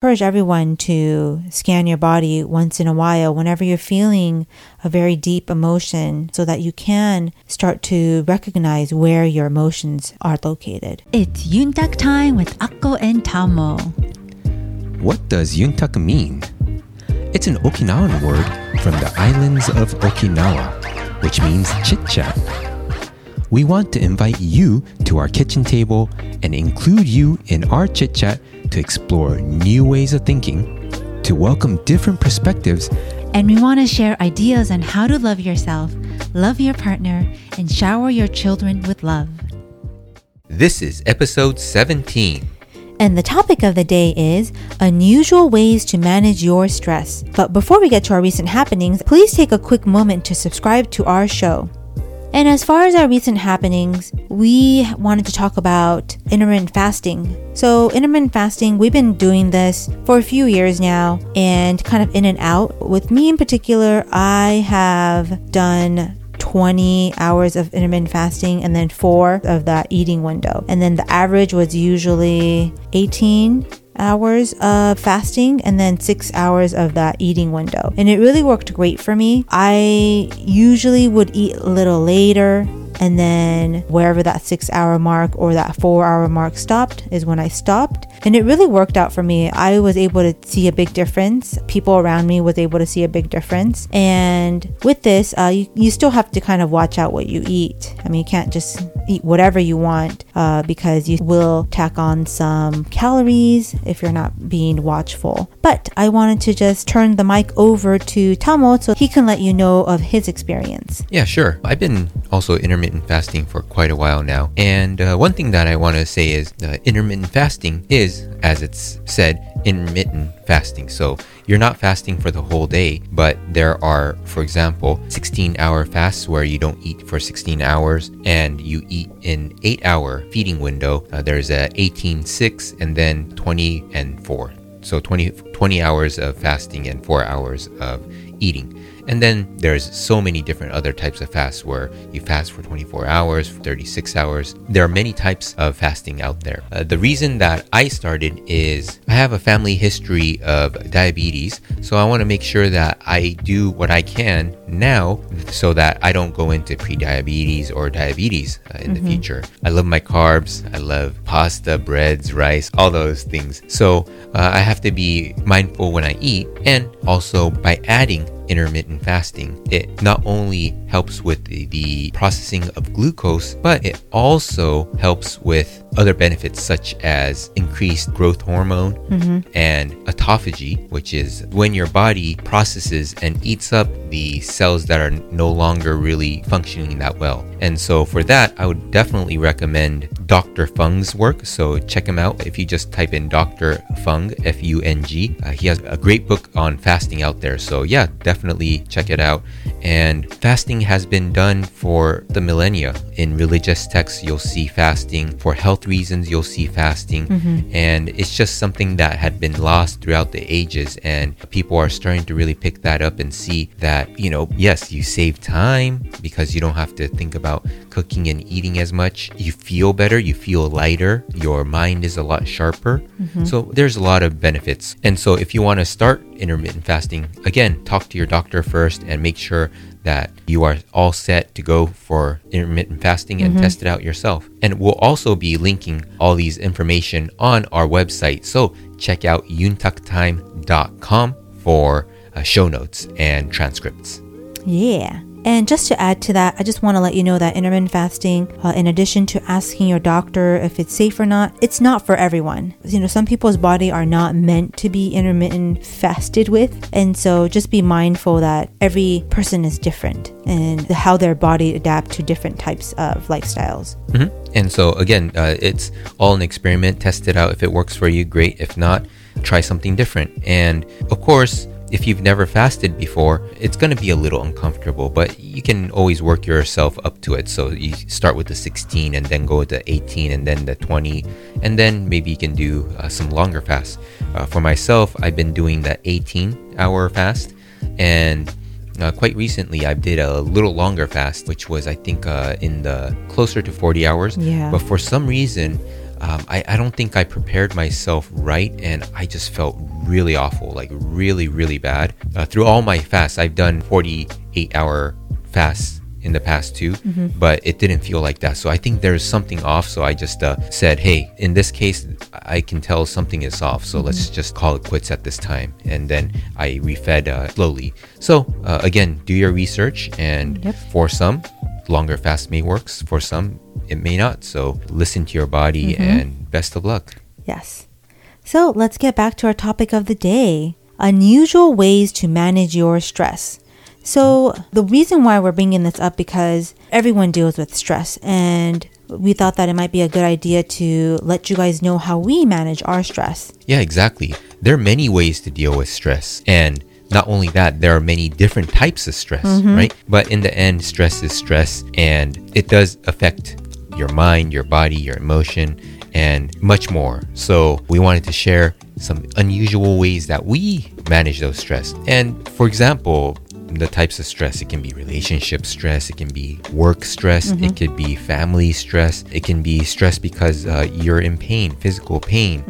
encourage everyone to scan your body once in a while whenever you're feeling a very deep emotion so that you can start to recognize where your emotions are located. It's Yuntaku time with Akko and Tamo. What does Yuntaku mean? It's an Okinawan word from the islands of Okinawa, which means chit chat. We want to invite you to our kitchen table and include you in our chit chat to explore new ways of thinking, to welcome different perspectives, And we want to share ideas on how to love yourself, love your partner, and shower your children with love. This is episode 17. And the topic of the day is unusual ways to manage your stress. But before we get to our recent happenings, please take a quick moment to subscribe to our show. And as far as our recent happenings, we wanted to talk about intermittent fasting. So, intermittent fasting, we've been doing this for a few years now and kind of in and out. With me in particular, I have done 20 hours of intermittent fasting and then four of that eating window. And then the average was usually 18 hours of fasting and then six hours of that eating window. And it really worked great for me. I usually would eat a little later. And then wherever that six hour mark or that four hour mark stopped is when I stopped. And it really worked out for me. I was able to see a big difference. People around me was able to see a big difference. And with this, uh, you, you still have to kind of watch out what you eat. I mean, you can't just eat whatever you want uh, because you will tack on some calories if you're not being watchful. But I wanted to just turn the mic over to Tamo so he can let you know of his experience. Yeah, sure. I've been also intermittent fasting for quite a while now. And uh, one thing that I want to say is uh, intermittent fasting is, as it's said, intermittent fasting. So you're not fasting for the whole day, but there are, for example, 16 hour fasts where you don't eat for 16 hours and you eat in 8 hour feeding window. Uh, there's a 18 6 and then 20 and 4. So 20, 20 hours of fasting and 4 hours of eating. And then there's so many different other types of fasts where you fast for 24 hours, 36 hours. There are many types of fasting out there. Uh, the reason that I started is I have a family history of diabetes, so I want to make sure that I do what I can now so that I don't go into pre-diabetes or diabetes uh, in the future. I love my carbs. I love pasta, breads, rice, all those things. So uh, I have to be mindful when I eat, and also by adding intermittent fasting, it not only helps with the, the, processing of glucose, but it also helps with other benefits such as increased growth hormone and autophagy, which is when your body processes and eats up the cells that are no longer really functioning that well. And so for that, I would definitely recommend Dr. Fung's work. So check him out if you just type in Dr. Fung, F U N G. Uh, he has a great book on fasting out there. So yeah, definitely check it out. And fasting has been done for the millennia. In religious texts, you'll see fasting. For health reasons, you'll see fasting. Mm-hmm. And it's just something that had been lost throughout the ages. And people are starting to really pick that up and see that, you know, yes, you save time because you don't have to think about cooking and eating as much. You feel better, you feel lighter, your mind is a lot sharper. So there's a lot of benefits. And so if you want to start intermittent fasting, again, talk to your doctor first and make sure that you are all set to go for intermittent fasting and test it out yourself. And we'll also be linking all these information on our website. So check out yuntakutime.com for uh, show notes and transcripts. Yeah. And just to add to that, I just want to let you know that intermittent fasting, uh, in addition to asking your doctor if it's safe or not, it's not for everyone. You know, some people's body are not meant to be intermittent fasted with. And so just be mindful that every person is different and how their body adapt to different types of lifestyles. Mhm. And so again, uh, it's all an experiment. Test it out. If it works for you, great. If not, try something different. And of course, if you've never fasted before, it's going to be a little uncomfortable, but you can always work yourself up to it. So you start with the 16 and then go to 18 and then the 20, and then maybe you can do uh, some longer fasts. Uh, for myself, I've been doing the 18 hour fast, and uh, quite recently I did a little longer fast, which was I think uh, in the closer to 40 hours. Yeah. But for some reason, um, I, I don't think I prepared myself right, and I just felt really awful, like really, really bad. Uh, through all my fasts, I've done 48 hour fasts in the past too, but it didn't feel like that. So I think there's something off. So I just uh, said, hey, in this case, I can tell something is off. So let's just call it quits at this time. And then I refed uh, slowly. So uh, again, do your research, and Yep. for some, longer fast may works. For some, it may not. So listen to your body, mm-hmm. and best of luck. Yes. So let's get back to our topic of the day unusual ways to manage your stress. So, the reason why we're bringing this up because everyone deals with stress, and we thought that it might be a good idea to let you guys know how we manage our stress. Yeah, exactly. There are many ways to deal with stress. And not only that, there are many different types of stress, mm-hmm. right? But in the end, stress is stress and it does affect your mind, your body, your emotion, and much more. So, we wanted to share some unusual ways that we manage those stress. And for example, the types of stress. It can be relationship stress it can be work stress it could be family stress it can be stress because uh, you're in pain physical pain.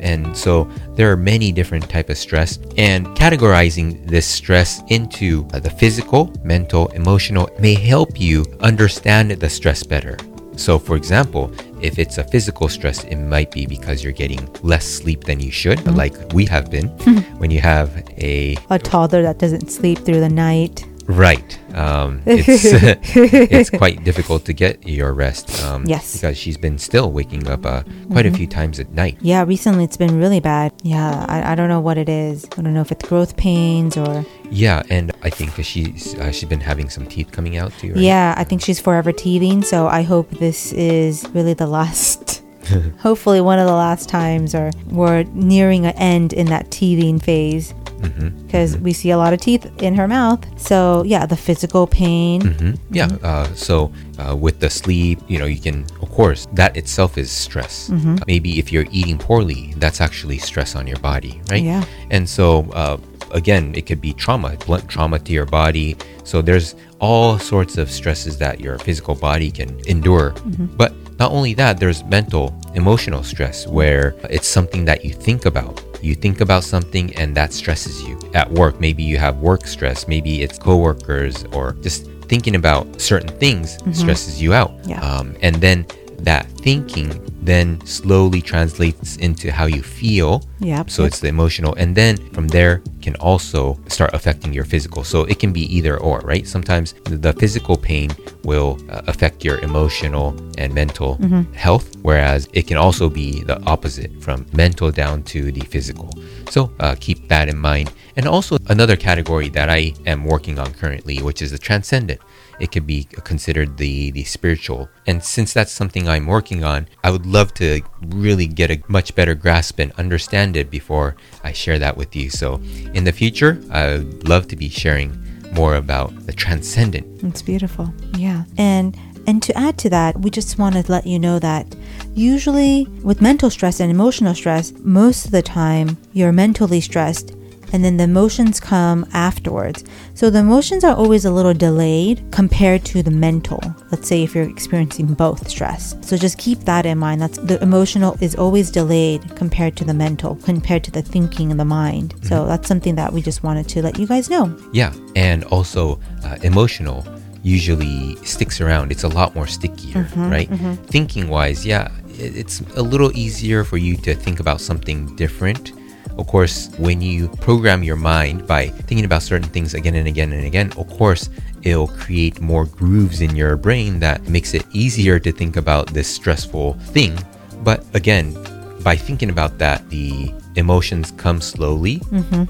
And so there are many different type of stress. And categorizing this stress into uh, the physical mental emotional may help you understand the stress better so, for example, if it's a physical stress, it might be because you're getting less sleep than you should, mm-hmm. like we have been. when you have a A toddler that doesn't sleep through the night. Right, um, it's it's quite difficult to get your rest. Um, Yes. because she's been still waking up uh, quite a few times at night. Yeah, recently it's been really bad. Yeah, I, I don't know what it is. I don't know if it's growth pains or. Yeah, and I think she's uh, she's been having some teeth coming out too. Right? Yeah, I think she's forever teething, so I hope this is really the last. hopefully, one of the last times, or we're nearing an end in that teething phase. Mm-hmm. Because we see a lot of teeth in her mouth. So, yeah, the physical pain. hmm Yeah. Uh, so uh, with the sleep, you know, you can, of course, that itself is stress. Mm-hmm. Uh, maybe if you're eating poorly, that's actually stress on your body, right? Yeah. And so, uh, again, it could be trauma, blunt trauma to your body. So there's all sorts of stresses that your physical body can endure. But not only that, there's mental, emotional stress where it's something that you think about. You think about something and that stresses you. At work, maybe you have work stress, maybe it's coworkers or just thinking about certain things stresses you out. Yeah. Um, and then that thinking then slowly translates into how you feel. Yep. So it's the emotional, and then from there can also start affecting your physical. So it can be either or, right? Sometimes the physical pain will uh, affect your emotional and mental health, whereas it can also be the opposite from mental down to the physical. So uh, keep that in mind. And also another category that I am working on currently, which is the transcendent it could be considered the the spiritual and since that's something i'm working on i would love to really get a much better grasp and understand it before i share that with you so in the future i would love to be sharing more about the transcendent It's beautiful. Yeah. And and to add to that, we just want to let you know that usually with mental stress and emotional stress, most of the time you're mentally stressed and then the emotions come afterwards. So the emotions are always a little delayed compared to the mental. Let's say if you're experiencing both stress. So just keep that in mind. That's the emotional is always delayed compared to the mental, compared to the thinking in the mind. So mm-hmm. that's something that we just wanted to let you guys know. yeah and also uh, emotional usually sticks around it's a lot more stickier mm-hmm, right mm-hmm. thinking wise yeah it's a little easier for you to think about something different of course when you program your mind by thinking about certain things again and again and again of course it'll create more grooves in your brain that makes it easier to think about this stressful thing. But again by thinking about that the emotions come slowly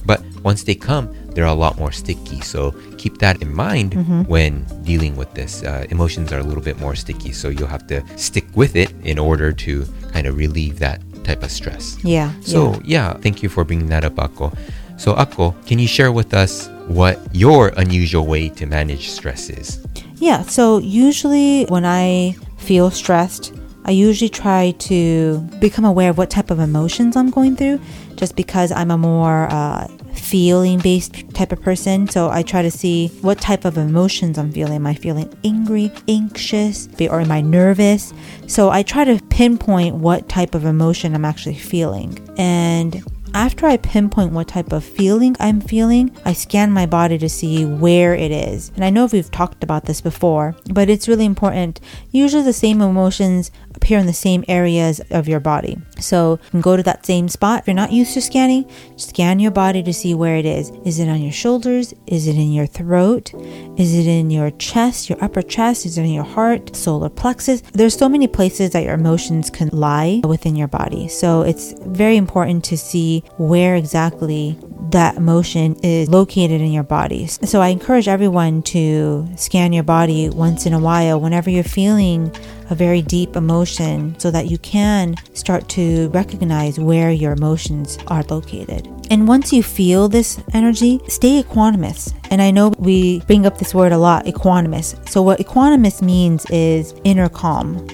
but once they come they're a lot more sticky. So keep that in mind when dealing with this. Uh, emotions are a little bit more sticky so you'll have to stick with it in order to kind of relieve that type of stress Yeah. so yeah. yeah, thank you for bringing that up, Akko. So Akko, can you share with us what your unusual way to manage stress is? Yeah, so usually when I feel stressed, I usually try to become aware of what type of emotions I'm going through just because I'm a more uh, feeling based type of person. So I try to see what type of emotions I'm feeling. Am I feeling angry, anxious, or am I nervous? So I try to pinpoint what type of emotion I'm actually feeling. And after I pinpoint what type of feeling I'm feeling, I scan my body to see where it is. And I know we've talked about this before, but it's really important. Usually the same emotions appear in the same areas of your body. So you can go to that same spot. If you're not used to scanning, scan your body to see where it is. Is it on your shoulders? Is it in your throat? Is it in your chest, your upper chest? Is it in your heart, solar plexus? There's so many places that your emotions can lie within your body. So it's very important to see where exactly that emotion is located in your body. So I encourage everyone to scan your body once in a while whenever you're feeling a very deep emotion so that you can start to recognize where your emotions are located. And once you feel this energy, stay equanimous. And I know we bring up this word a lot, equanimous. So what equanimous means is inner calm,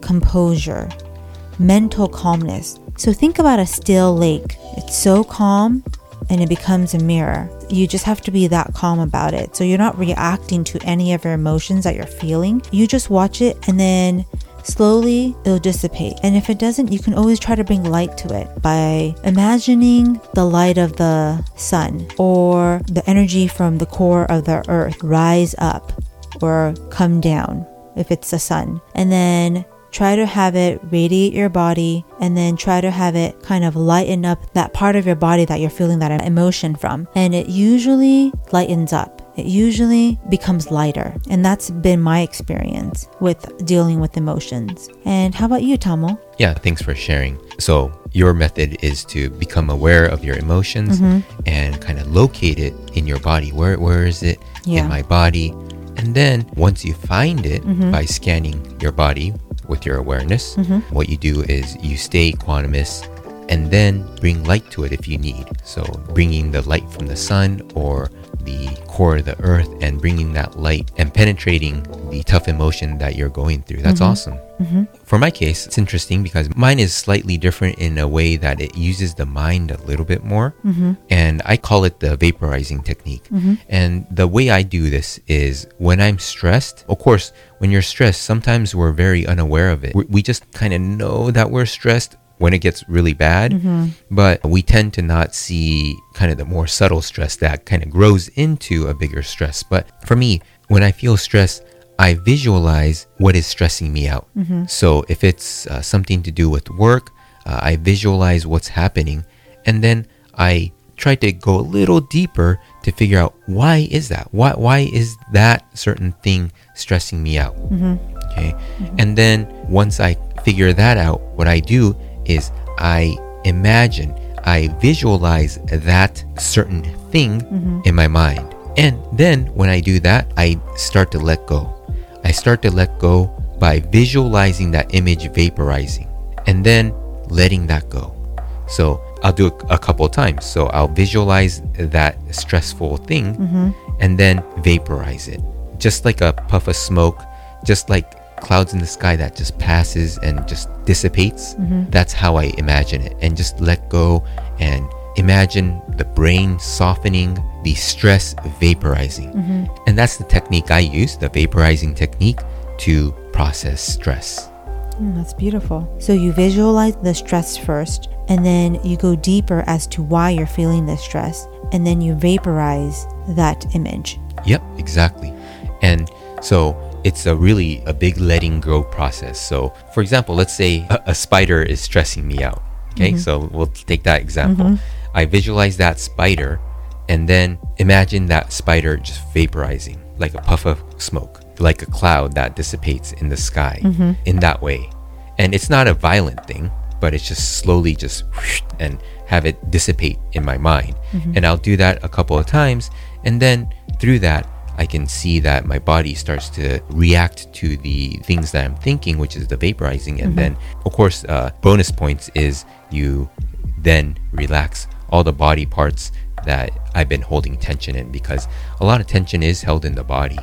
composure, mental calmness. So think about a still lake. It's so calm and it becomes a mirror. You just have to be that calm about it. So you're not reacting to any of your emotions that you're feeling. You just watch it and then slowly it'll dissipate. And if it doesn't, you can always try to bring light to it by imagining the light of the sun or the energy from the core of the earth rise up or come down if it's the sun. And then Try to have it radiate your body and then try to have it kind of lighten up that part of your body that you're feeling that emotion from. And it usually lightens up. It usually becomes lighter. And that's been my experience with dealing with emotions. And how about you, Tamo? Yeah, thanks for sharing. So, your method is to become aware of your emotions mm-hmm. and kind of locate it in your body. Where where is it yeah. in my body? And then once you find it mm-hmm. by scanning your body with your awareness. Mm-hmm. What you do is you stay equanimous and then bring light to it if you need. So, bringing the light from the sun or the core of the earth and bringing that light and penetrating the tough emotion that you're going through. That's mm-hmm. awesome. Mm-hmm. For my case, it's interesting because mine is slightly different in a way that it uses the mind a little bit more. Mm-hmm. And I call it the vaporizing technique. Mm-hmm. And the way I do this is when I'm stressed, of course, when you're stressed, sometimes we're very unaware of it. We just kind of know that we're stressed when it gets really bad, mm-hmm. but we tend to not see kind of the more subtle stress that kind of grows into a bigger stress. But for me, when I feel stress, I visualize what is stressing me out. Mm-hmm. So if it's uh, something to do with work, uh, I visualize what's happening and then I try to go a little deeper to figure out why is that? Why why is that certain thing stressing me out? Mm-hmm. Okay. Mm-hmm. And then once I figure that out, what I do is I imagine, I visualize that certain thing mm-hmm. in my mind. And then when I do that, I start to let go. I start to let go by visualizing that image vaporizing and then letting that go. So I'll do it a couple of times. So I'll visualize that stressful thing mm-hmm. and then vaporize it. Just like a puff of smoke, just like clouds in the sky that just passes and just dissipates. Mm-hmm. That's how I imagine it. And just let go and imagine the brain softening, the stress vaporizing. Mm-hmm. And that's the technique I use, the vaporizing technique, to process stress. Mm, that's beautiful. So you visualize the stress first, and then you go deeper as to why you're feeling the stress, and then you vaporize that image. Yep, exactly. And so it's a really a big letting go process. So, for example, let's say a, a spider is stressing me out. Okay, mm-hmm. so we'll take that example. Mm-hmm. I visualize that spider and then imagine that spider just vaporizing like a puff of smoke, like a cloud that dissipates in the sky mm-hmm. in that way. And it's not a violent thing, but it's just slowly just and have it dissipate in my mind. Mm-hmm. And I'll do that a couple of times. And then through that, I can see that my body starts to react to the things that I'm thinking, which is the vaporizing. And mm-hmm. then, of course, uh, bonus points is you then relax all the body parts that I've been holding tension in because a lot of tension is held in the body.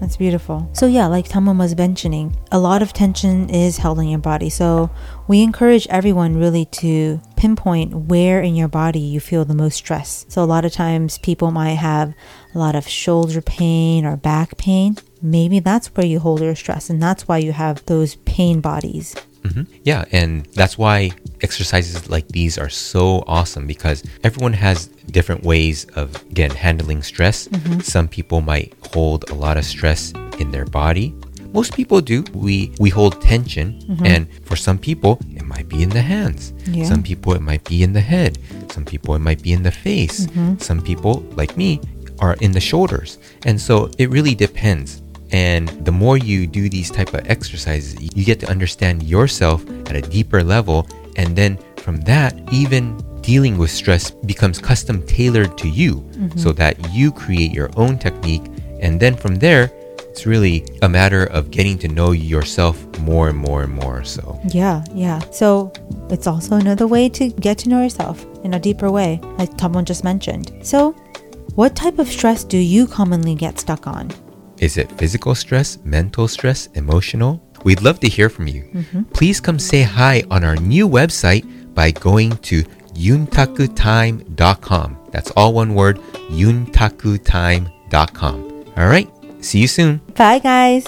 That's beautiful. So yeah, like Tamon was mentioning, a lot of tension is held in your body. So we encourage everyone really to pinpoint where in your body you feel the most stress. So a lot of times people might have a lot of shoulder pain or back pain. Maybe that's where you hold your stress and that's why you have those pain bodies. hmm Yeah, and that's why exercises like these are so awesome because everyone has different ways of again handling stress. Some people might hold a lot of stress in their body. Most people do. We we hold tension, mm-hmm. and for some people it might be in the hands. Yeah. Some people it might be in the head. Some people it might be in the face. Mm-hmm. Some people like me are in the shoulders. And so it really depends. And the more you do these type of exercises, you get to understand yourself at a deeper level. And then from that, even dealing with stress becomes custom tailored to you mm-hmm. so that you create your own technique. And then from there, it's really a matter of getting to know yourself more and more and more. So, Yeah, yeah. So it's also another way to get to know yourself in a deeper way, like Tamon just mentioned. So, what type of stress do you commonly get stuck on? Is it physical stress, mental stress, emotional? We'd love to hear from you. Mm-hmm. Please come say hi on our new website by going to yuntakutime.com. That's all one word, yuntakutime.com. All right, see you soon. Bye, guys.